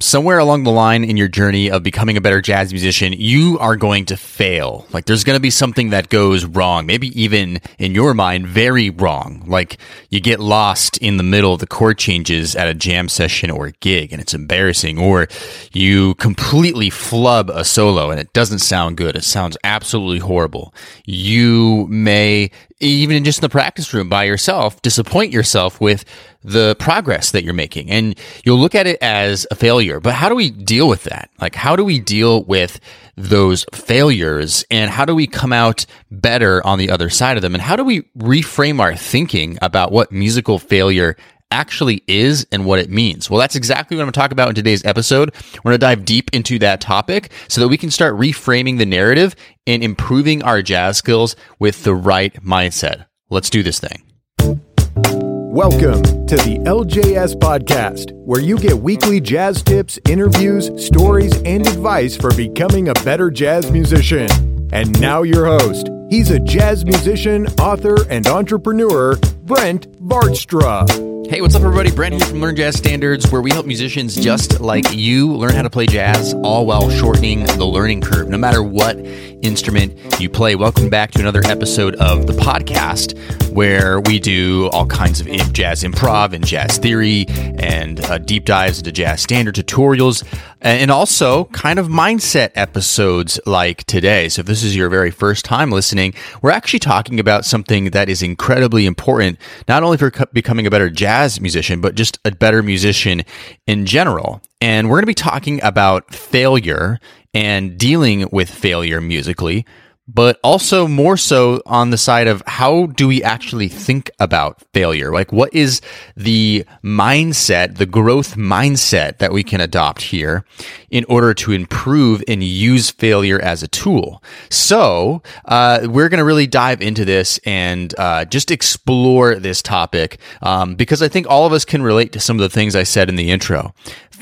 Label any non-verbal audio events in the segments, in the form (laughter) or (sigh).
somewhere along the line in your journey of becoming a better jazz musician, you are going to fail. Like there's going to be something that goes wrong, maybe even in your mind, very wrong. Like you get lost in the middle of the chord changes at a jam session or a gig and it's embarrassing, or you completely flub a solo and it doesn't sound good. It sounds absolutely horrible. You may even just in the practice room by yourself, disappoint yourself with the progress that you're making. And you'll look at it as a failure. But how do we deal with that? Like, how do we deal with those failures and how do we come out better on the other side of them? And how do we reframe our thinking about what musical failure actually is and what it means. Well, that's exactly what I'm going to talk about in today's episode. We're going to dive deep into that topic so that we can start reframing the narrative and improving our jazz skills with the right mindset. Let's do this thing. Welcome to the LJS Podcast, where you get weekly jazz tips, interviews, stories, and advice for becoming a better jazz musician. And now, your host. He's a jazz musician, author, and entrepreneur, Brent Vaartstra. Hey, what's up, everybody? Brent here from Learn Jazz Standards, where we help musicians just like you learn how to play jazz, all while shortening the learning curve, no matter what instrument you play. Welcome back to another episode of the podcast, where we do all kinds of jazz improv and jazz theory and uh, deep dives into jazz standard tutorials, and also kind of mindset episodes like today. So, if this is your very first time listening, we're actually talking about something that is incredibly important, not only for becoming a better jazz jazz musician, but just a better musician in general. And we're going to be talking about failure and dealing with failure musically but also more so on the side of how do we actually think about failure? Like, what is the mindset, the growth mindset that we can adopt here in order to improve and use failure as a tool? So, uh, we're going to really dive into this and uh, just explore this topic um, because I think all of us can relate to some of the things I said in the intro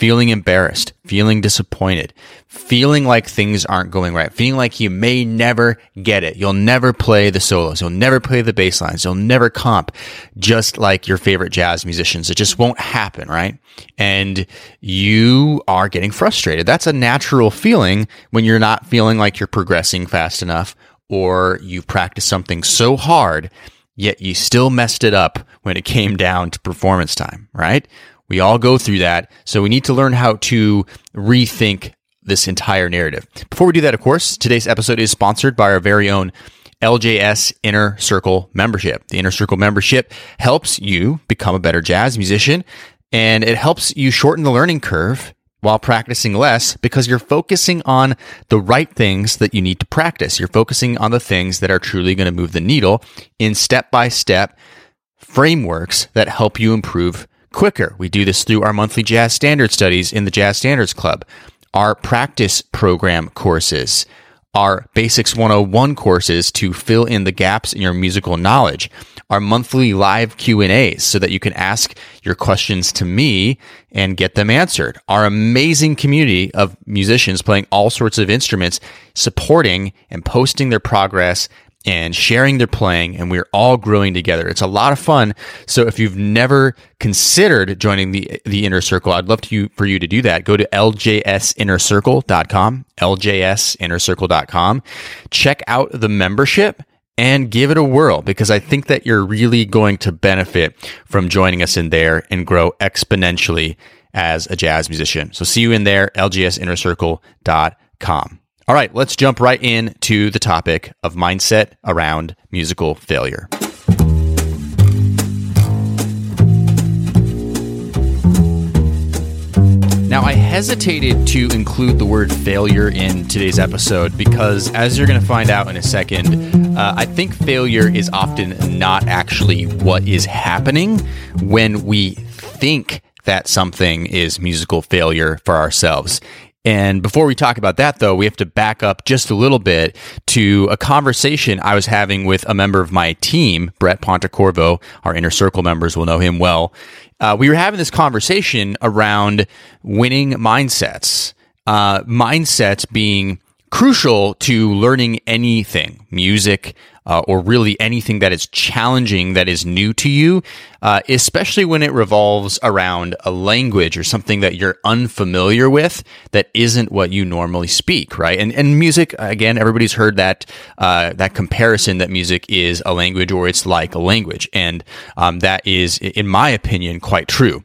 feeling embarrassed, feeling disappointed, feeling like things aren't going right, feeling like you may never get it. You'll never play the solos. You'll never play the bass lines. You'll never comp just like your favorite jazz musicians. It just won't happen, right? And you are getting frustrated. That's a natural feeling when you're not feeling like you're progressing fast enough or you've practiced something so hard yet you still messed it up when it came down to performance time, right? We all go through that. So we need to learn how to rethink this entire narrative. Before we do that, of course, today's episode is sponsored by our very own LJS Inner Circle membership. The Inner Circle membership helps you become a better jazz musician and it helps you shorten the learning curve while practicing less because you're focusing on the right things that you need to practice. You're focusing on the things that are truly going to move the needle in step by step frameworks that help you improve quicker. We do this through our monthly jazz standard studies in the Jazz Standards Club, our practice program courses, our Basics 101 courses to fill in the gaps in your musical knowledge, our monthly live Q&As so that you can ask your questions to me and get them answered. Our amazing community of musicians playing all sorts of instruments, supporting and posting their progress and sharing their playing and we're all growing together. It's a lot of fun. So if you've never considered joining the the inner circle, I'd love to you for you to do that. Go to ljsinnercircle.com, ljsinnercircle.com. Check out the membership and give it a whirl because I think that you're really going to benefit from joining us in there and grow exponentially as a jazz musician. So see you in there, ljsinnercircle.com. All right, let's jump right in to the topic of mindset around musical failure. Now, I hesitated to include the word failure in today's episode because, as you're going to find out in a second, uh, I think failure is often not actually what is happening when we think that something is musical failure for ourselves. And before we talk about that, though, we have to back up just a little bit to a conversation I was having with a member of my team, Brett Pontecorvo. Our inner circle members will know him well. Uh, we were having this conversation around winning mindsets, uh, mindsets being crucial to learning anything, music, uh, or really anything that is challenging that is new to you, uh, especially when it revolves around a language or something that you're unfamiliar with that isn't what you normally speak, right? And and music, again, everybody's heard that uh, that comparison that music is a language or it's like a language, and um, that is, in my opinion, quite true.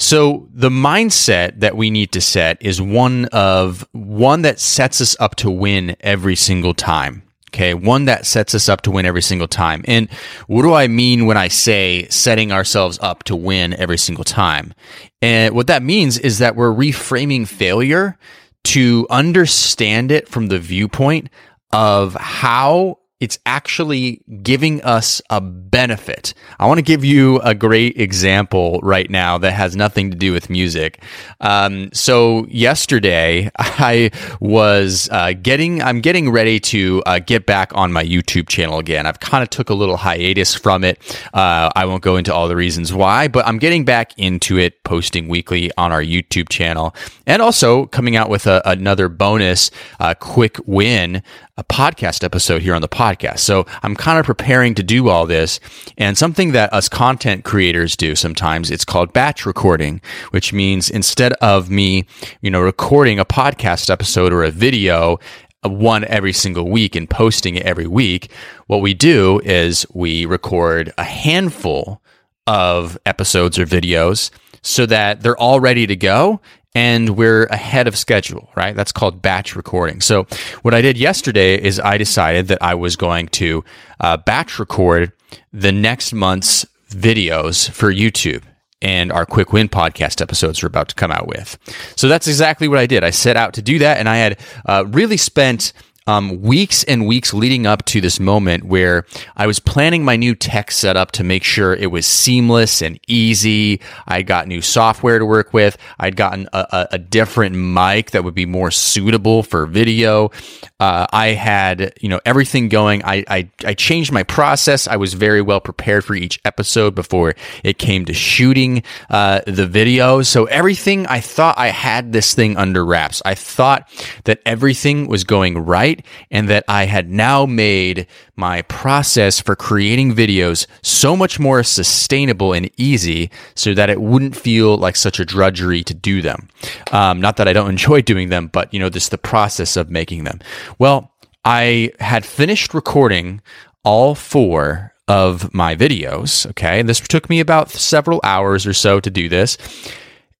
So the mindset that we need to set is one of one that sets us up to win every single time. Okay. One that sets us up to win every single time. And what do I mean when I say setting ourselves up to win every single time? And what that means is that we're reframing failure to understand it from the viewpoint of how it's actually giving us a benefit. I want to give you a great example right now that has nothing to do with music. Um, so yesterday (laughs) I was uh, getting, I'm getting ready to uh, get back on my YouTube channel again. I've kind of took a little hiatus from it. Uh, I won't go into all the reasons why, but I'm getting back into it, posting weekly on our YouTube channel, and also coming out with a, another bonus uh, quick win a podcast episode here on the podcast. So I'm kind of preparing to do all this. And something that us content creators do sometimes, it's called batch recording, which means instead of me, you know, recording a podcast episode or a video uh, one every single week and posting it every week, what we do is we record a handful of episodes or videos so that they're all ready to go and we're ahead of schedule, right? That's called batch recording. So, what I did yesterday is I decided that I was going to uh, batch record the next month's videos for YouTube and our quick win podcast episodes are about to come out with. So that's exactly what I did. I set out to do that, and I had uh, really spent um, weeks and weeks leading up to this moment where I was planning my new tech setup to make sure it was seamless and easy. I got new software to work with. I'd gotten a, a, a different mic that would be more suitable for video. Uh, I had, you know, everything going. I, I, I changed my process. I was very well prepared for each episode before it came to shooting uh, the video. So everything, I thought I had this thing under wraps. I thought that everything was going right and that I had now made my process for creating videos so much more sustainable and easy so that it wouldn't feel like such a drudgery to do them. Um, not that I don't (laughs) enjoy doing them, but you know, this the process of making them. Well, I had finished recording all four of my videos. Okay. And this took me about several hours or so to do this.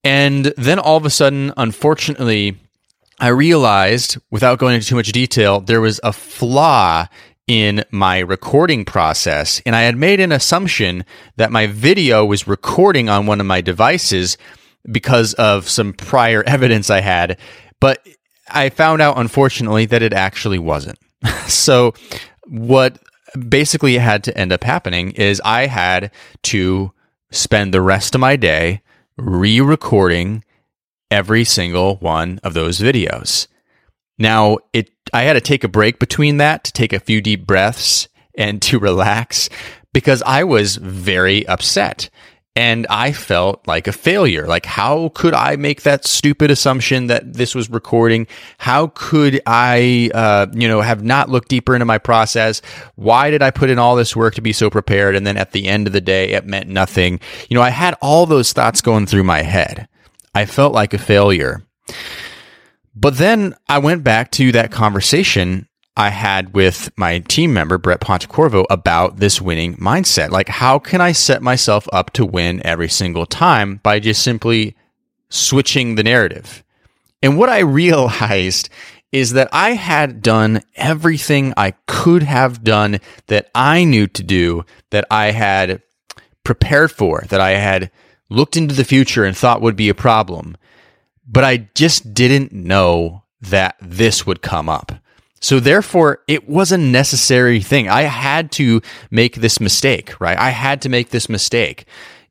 And then all of a sudden, unfortunately, I realized, without going into too much detail, there was a flaw in my recording process. And I had made an assumption that my video was recording on one of my devices because of some prior (laughs) evidence I had. But I found out, unfortunately, that it actually wasn't. (laughs) so, what basically had to end up happening is I had to spend the rest of my day re recording every single one of those videos. Now, it I had to take a break between that to take a few deep breaths and to (laughs) relax because I was very upset and I felt like a failure. Like, how could I make that stupid assumption that this was recording? How could I, uh, you know, have not looked deeper into my process? Why did I put in all this work to be so prepared? And then at the end of the day, it meant nothing. You know, I had all those thoughts going through my head. I felt like a failure. But then I went back to that conversation I had with my team member, Brett Pontecorvo, about this winning mindset. Like, how can I set myself up to win every single time by just simply switching the narrative? And what I (laughs) realized is that I had done everything I could have done that I knew to do, that I had prepared for, that I had looked into the future and thought would be a problem, but I just didn't know that this would come up. So therefore, it was a necessary thing. I had to make this mistake, right? I had to make this mistake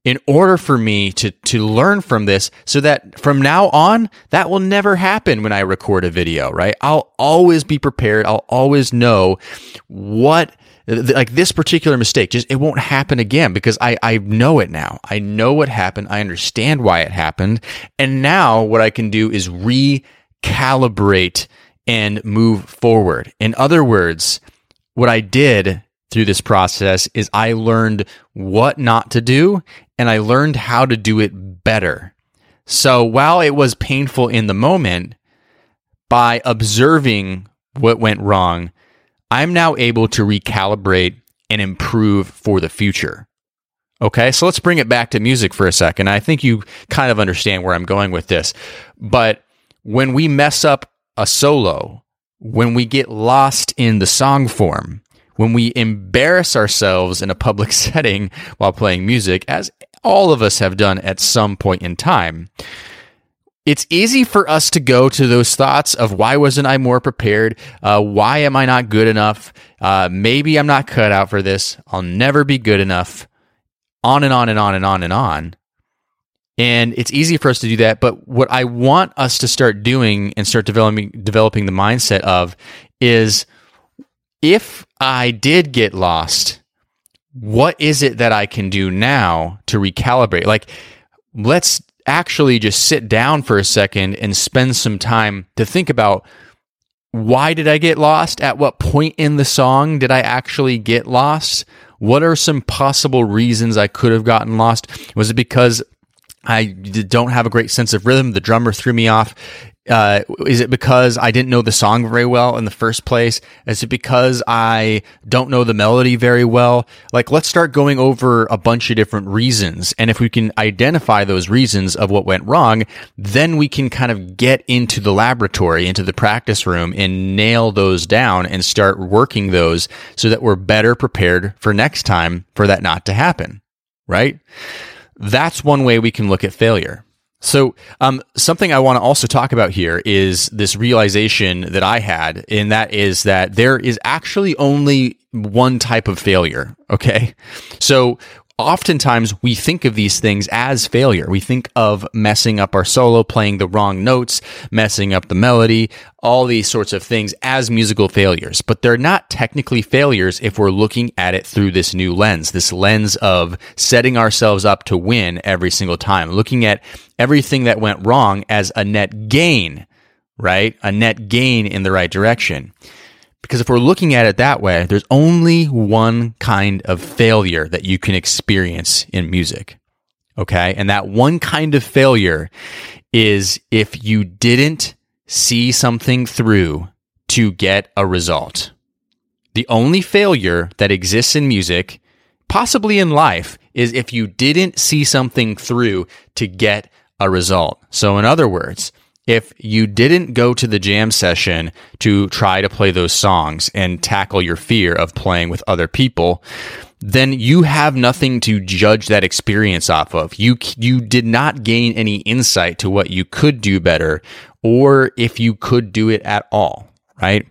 in order for me to to learn from this so that from now on that will never happen when I record a video, right? I'll always be prepared. I'll always know what like this particular mistake just it won't happen again because I I know it now. I know what happened. I understand why it happened. And now what I can do is recalibrate and move forward. In other words, what I did through this process is I learned what not to do and I learned how to do it better. So while it was painful in the moment, by observing what went wrong, I'm now able to recalibrate and improve for the future. Okay, so let's bring it back to music for a second. I think you kind of understand where I'm going with this. But when we mess up a solo, when we get lost in the song form, when we embarrass ourselves in a public (laughs) setting while playing music, as all of us have done at some point in time, it's easy for us to go to those thoughts of why wasn't I more prepared? Uh, why am I not good enough? Uh, maybe I'm not cut out for this. I'll never be good enough. On and on and on and on and on. And it's easy for us to do that. But what I want us to start doing and start developing developing the mindset of is if I did get lost, what is it that I can do now to recalibrate? Like, let's actually just sit down for a second and spend some time to think about why did I get lost? At what point in the song did I actually get lost? What are some possible reasons I could have gotten lost? Was it because I don't have a great sense of rhythm. The drummer threw me off. Uh, is it because I didn't know the song very well in the first place? Is it because I don't know the melody very well? Like, let's start going over a bunch of different reasons. And if we can identify those reasons of what went wrong, then we can kind of get into the laboratory, into the practice room and nail those down and start working those so that we're better prepared for next time for that not to happen. Right? That's one way we can look at failure. So, um, something I want to also talk about here is this realization that I had, and that is that there is actually only one type of failure. Okay. So, oftentimes we think of these things as failure. We think of messing up our solo, playing the wrong notes, messing up the melody, all these sorts of things as musical failures. But they're not technically failures if we're looking at it through this new lens, this lens of setting ourselves up to win every single time, looking at everything that went wrong as a net gain, right? A net gain in the right direction. Because if we're looking at it that way, there's only one kind of failure that you can experience in music. Okay. And that one kind of failure is if you didn't see something through to get a result. The only failure that exists in music, possibly in life, is if you didn't see something through to get a result. So, in other words, if you didn't go to the jam session to try to play those songs and tackle your fear of playing with other people, then you have nothing to judge that experience off of. You you did not gain any insight to what you could do better or if you could do it at all, right?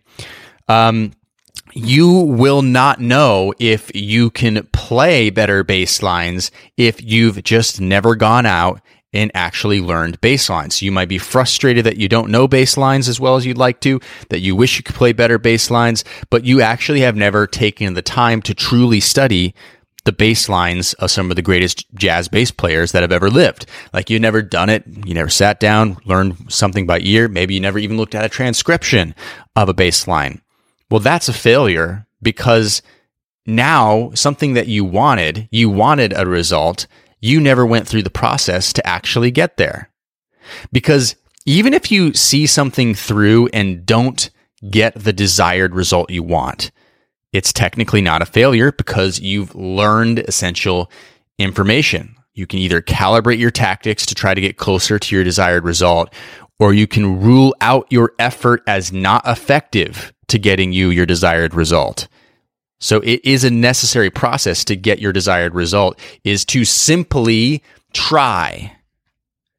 Um, you will not know if you can play better bass lines if you've just never gone out and actually learned bass lines. You might be frustrated that you don't know bass lines as well as you'd like to, that you wish you could play better bass lines, but you actually have never taken the time to truly study the bass lines of some of the greatest jazz bass players that have ever lived. Like you never done it, you never sat down, learned something by ear, maybe you never even looked at a transcription of a bass line. Well, that's a failure because now something that you wanted, you wanted a result you never went through the process to actually get there. Because even if you see something through and don't get the desired result you want, it's technically not a failure because you've learned essential information. You can either calibrate your tactics to try to get closer to your desired result, or you can rule out your effort as not effective to getting you your desired result. So it is a necessary process to get your desired result is to simply try.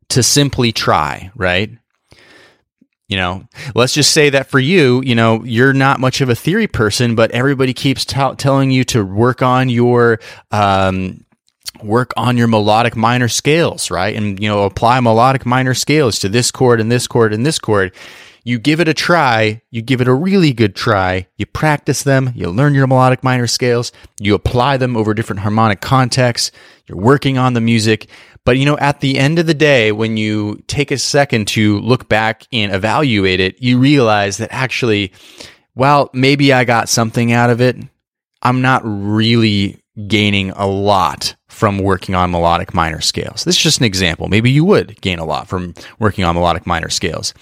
To simply try, right? You know, let's just say that for you, you know, you're not much of a theory person, but everybody keeps t- telling you to work on your, um, work on your melodic minor scales, right? And, you know, apply melodic minor scales to this chord and this chord and this chord. You give it a try, you give it a really good try, you practice them, you learn your melodic minor scales, you apply them over different harmonic contexts, you're working on the music, but you know, at the end of the day, when you take a second to look back and evaluate it, you realize that actually, well, maybe I got something out of it. I'm not really gaining a lot from working on melodic minor scales. This is just an example. Maybe you would gain a lot from working on melodic minor scales.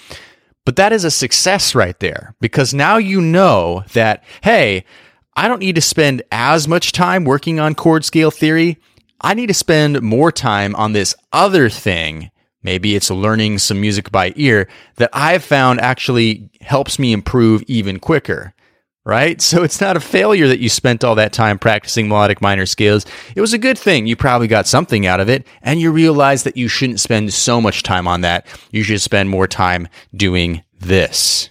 But that is a success right there because now you know that, hey, I don't need to spend as much time working on chord scale theory I need to spend more time on this other thing. Maybe it's learning some music by ear that I've found actually helps me improve even quicker. Right? (laughs) So it's not a failure that you spent all that time practicing melodic minor scales. It was a good thing. You probably got something out of it and you realize that you shouldn't spend so much time on that. You should spend more time doing this.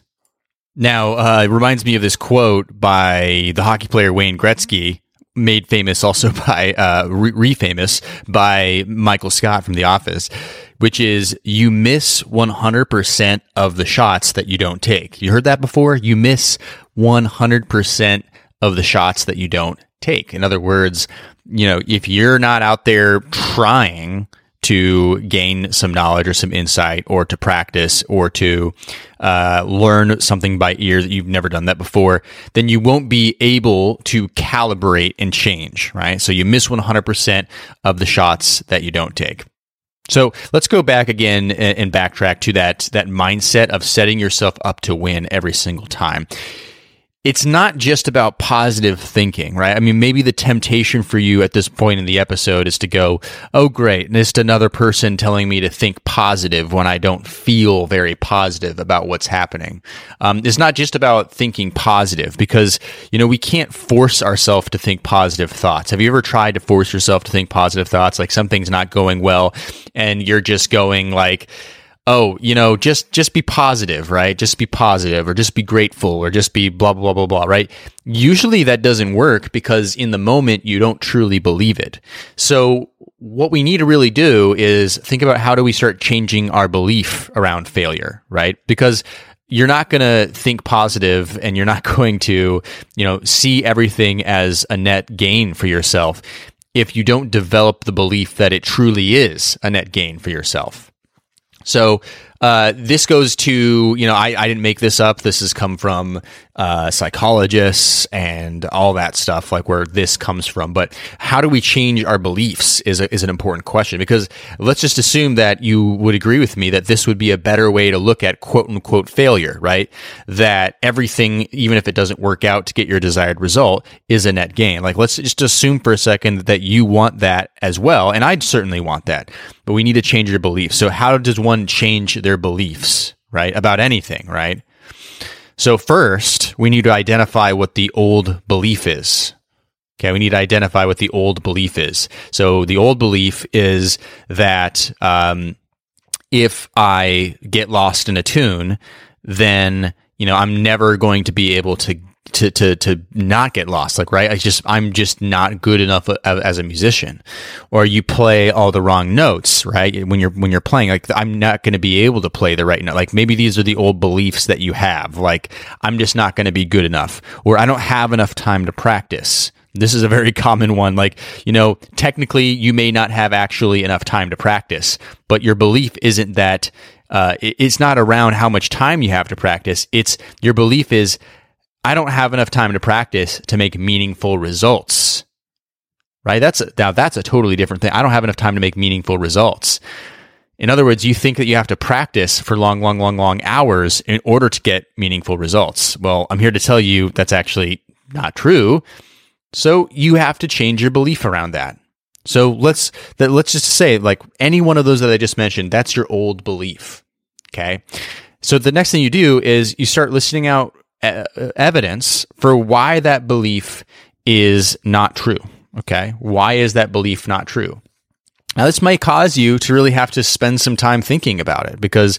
Now, uh, it reminds me of this quote by the hockey player Wayne Gretzky made famous also (laughs) by uh, re famous by Michael Scott from The Office, which is you miss 100% of the shots that you don't take. You heard that before? You miss 100% of the shots that you don't take. In other words, you know, if you're not out there trying to gain some knowledge or some insight or to practice or to uh, learn something by ear that you've never done that before, then you won't be able to calibrate and change, right? So you miss 100% of the shots that you don't take. So let's go back again and backtrack to that, that mindset of setting yourself up to win every single time it's not just about positive thinking, right? I mean, maybe the temptation for you at this point in the episode is to go, oh, great, just another person telling me to think positive when I don't feel very positive about what's happening. Um, it's not just about thinking positive because, you know, we can't force ourselves to think positive thoughts. Have you ever tried to force yourself to think positive thoughts? Like something's not going well and you're just going like, oh, you know, just just be positive, right? Just be positive or just be grateful or just be blah blah blah blah, right? Usually that doesn't work because in the moment you don't truly believe it. So what we need to really do is think about how do we start changing our belief around failure, right? Because you're not going to think positive and you're not (laughs) going to, you know, see everything as a net gain for yourself if you don't develop the belief that it truly is a net gain for yourself. So uh, this goes to, you know, I, I didn't make this up. This has come from uh, psychologists and all that stuff, like where this comes from. But how do we change our beliefs is, a, is an important question because let's just assume that you would agree with me that this would be a better way to look at quote unquote failure, right? That everything, even if it doesn't work out to get your desired result, is a net gain. Like, let's just assume for a second that you want that as well. And I'd certainly want that, but we need to change your beliefs. So how does one change their beliefs, right? About anything, right? So first, we need to identify what the old belief is. Okay, we need to identify what the old belief is. So the old belief is that um, if I get lost in a tune, then you know I'm never going to be able to to to to not get lost. Like right? I just i'm just not good enough as a musician. Or you play all the wrong notes right? When you're when you're playing like i'm not going to be able to play the right note. Like maybe these are the old beliefs that you have. Like i'm just not going to be good enough. Or i don't have enough time to practice. This is a very (laughs) common one. Like, you know, technically you may not have actually enough time to practice, but your belief isn't that, uh, it's not around how much time you have to practice. It's your belief is I don't have enough time to practice to make meaningful results. Right? That's a, now that's a totally different thing. I don't have enough time to make meaningful results. In other words, you think that you have to practice for long, long, long, long hours in order to get meaningful results. Well, I'm here to tell you that's actually not true. So you have to change your belief around that. So let's that let's just say like any one of those that I just mentioned, that's your old belief. Okay. So the next thing you do is you start listening out Uh, evidence for why that belief is not true. Okay. Why is that belief not true? Now, this might cause you to really have to spend some time thinking about it because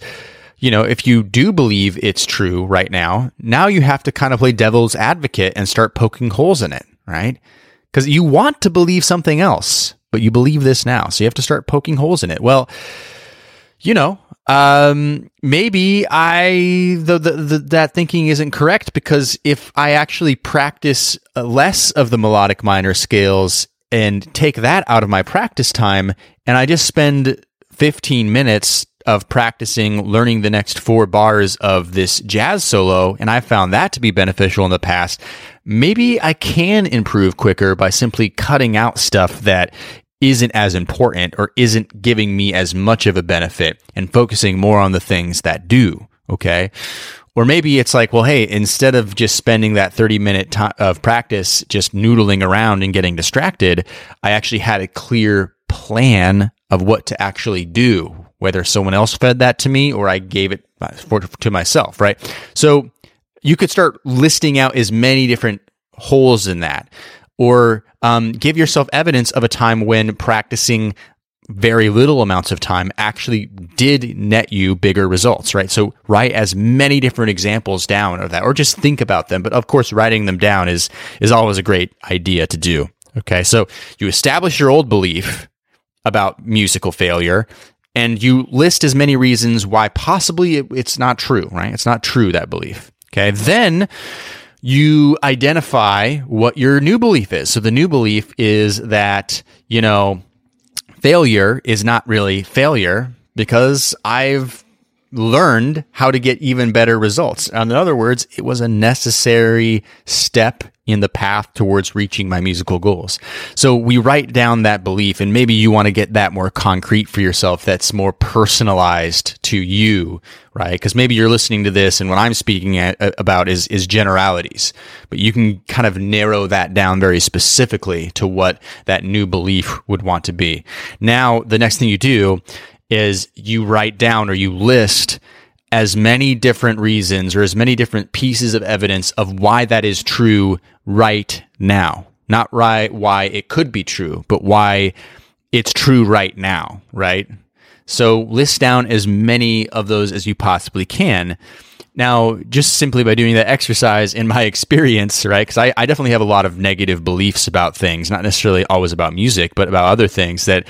you know, if you do believe it's true right now, now you have to kind of play devil's advocate and start poking holes in it, right? Because you want to believe something else, but you believe this now. So you have to start poking holes in it. Well, you know, um, maybe I the, the, the, that thinking isn't correct because if I actually practice less of the melodic minor scales and take that out of my practice time, and I just spend 15 minutes of practicing learning the next four bars of this jazz solo, and I found that to be beneficial in the past. Maybe I can improve quicker by simply cutting out stuff that isn't as important or isn't giving me as much of a benefit and focusing more on the things that do. Okay. Or maybe it's like, well, hey, instead of just spending that 30 minute time of practice just noodling around and getting distracted, I actually had a clear plan of what to actually do, whether someone else fed that to me or I gave it for, to myself, right? So you could start listing out as many different holes in that or um, give yourself evidence of a time when practicing very little amounts of time actually did net you bigger results, right? So write as many different examples down of that, or just think about them. But of course, writing them down is, is always a great idea to do. Okay. So you establish your old belief about musical failure and you list as many reasons why possibly it, it's not true, right? It's not true, that belief. Okay. Then you identify what your new belief is. So the new belief is that, you know, failure is not really failure because I've learned how to get even better results. In other words, it was a necessary step in the path towards reaching my musical goals. So we write down that belief and maybe you want to get that more concrete for yourself that's more personalized to you, right? Because maybe you're listening to this and what I'm speaking at, about is is generalities, but you can kind of narrow that down very specifically to what that new belief would want to be. Now, the next thing you do is you write down or you list as many different reasons or as many different pieces of evidence of why that is true right now. Not right why it could be true, but why it's true right now, right? So list down as many of those as you possibly can. Now, just simply by doing that exercise, in my (laughs) experience, right? Because I, I, definitely have a lot of negative beliefs about things, not necessarily always about music, but about other things that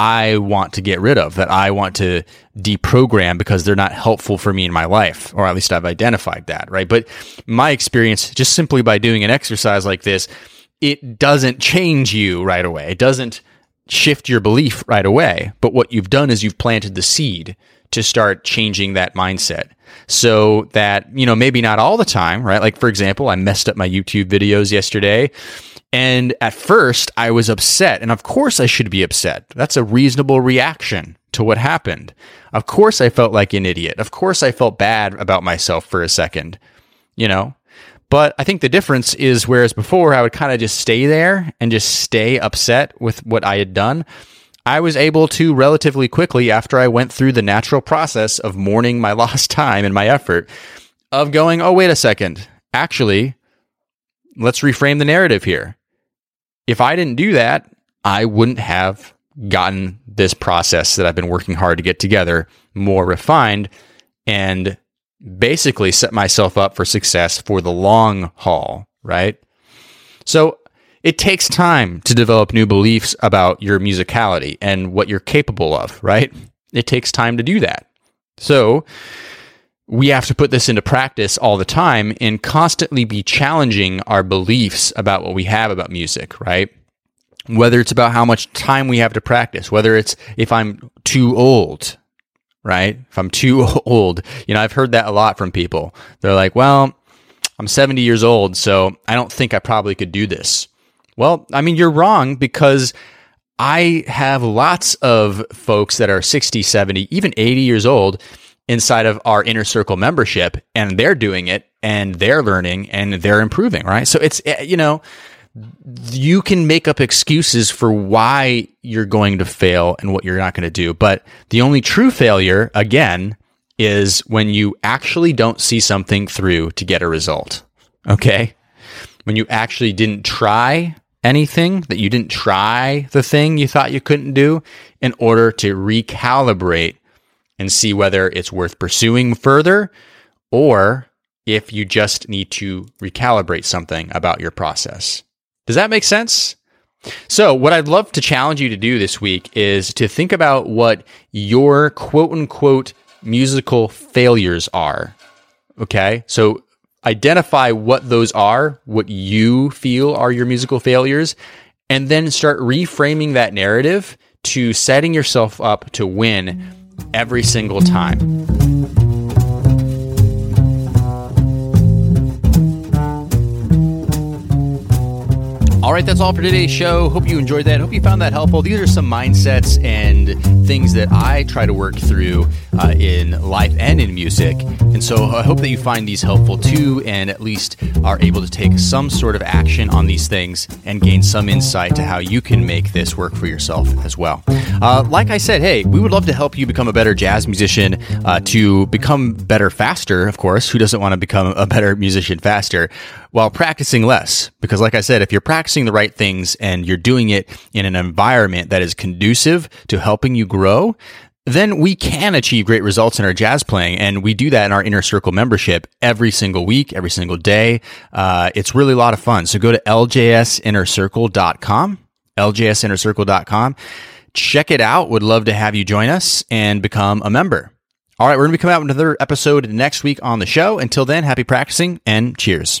I want to get rid of, that I want to deprogram because they're not helpful for me in my life, or at least I've identified that, right? But my experience, just simply by doing an exercise like this, it doesn't change you right away. It doesn't shift your belief right away. But what you've done is you've planted the seed to start changing that mindset so that, you know, maybe not all the time, right? Like, for example, I messed up my YouTube videos yesterday and at first, I was upset. And of course, I should be upset. That's a reasonable reaction to what happened. Of course, I felt like an idiot. Of course, I felt bad about myself for a second, you know? But I think the difference is whereas before I would kind of just stay there and just stay upset with what I had done, I was able to relatively quickly, after I went through the natural process of mourning my (laughs) lost time and my effort, of going, oh, wait a second. Actually, let's reframe the narrative here if I didn't do that, I wouldn't have gotten this process that I've been working hard to get together more refined and basically set myself up for success for the long haul, right? So it takes time to develop new beliefs about your musicality and what you're capable of, right? It takes time to do that. So we have to put this into practice all the time and constantly be challenging our beliefs about what we have about music, right? Whether it's about how much time we have to practice, whether it's if I'm too old, right? If I'm too (laughs) old, you know, I've heard that a lot from people. They're like, well, I'm 70 years old, so I don't think I probably could do this. Well, I mean, you're wrong because I have lots of folks that are 60, 70, even 80 years old inside of our inner circle membership and they're doing it and they're learning and they're improving, right? So it's, eh, you know, you can make up excuses for why you're going to fail and what you're not going to do. But the only true failure, again, is when you actually don't see something through to get a result. Okay. When you actually didn't try anything, that you didn't try the thing you thought you couldn't do in order to recalibrate and see whether it's worth pursuing further or if you just need to recalibrate something about your process. Does that make sense? So, what I'd love to challenge you to do this week is to think about what your quote unquote musical failures are. Okay. So, identify what those are, what you feel are your musical failures, and then start reframing that narrative to setting yourself up to win mm. Every single time. All right, that's all for today's show. Hope you enjoyed that. Hope you found that helpful. These are some mindsets and things that I try to work through uh, in life and in music. And so I hope that you find these helpful too, and at least are able to take some sort of action on these things and gain some insight to how you can make this work for yourself as well. Uh, like I said, hey, we would love to help you become a better jazz musician, uh, to become better faster, of course. Who doesn't want to become a better musician faster? While practicing less. Because, like I said, if you're practicing the right things and you're doing it in an environment that is conducive to helping you grow, then we can achieve great results in our jazz playing. And we do that in our inner circle membership every single week, every single day. Uh, it's really a lot of fun. So go to ljsinnercircle.com, ljsinnercircle.com. Check it out. Would love to have you join us and become a member. All right, we're going to be coming out with another episode next week on the show. Until then, happy practicing and cheers.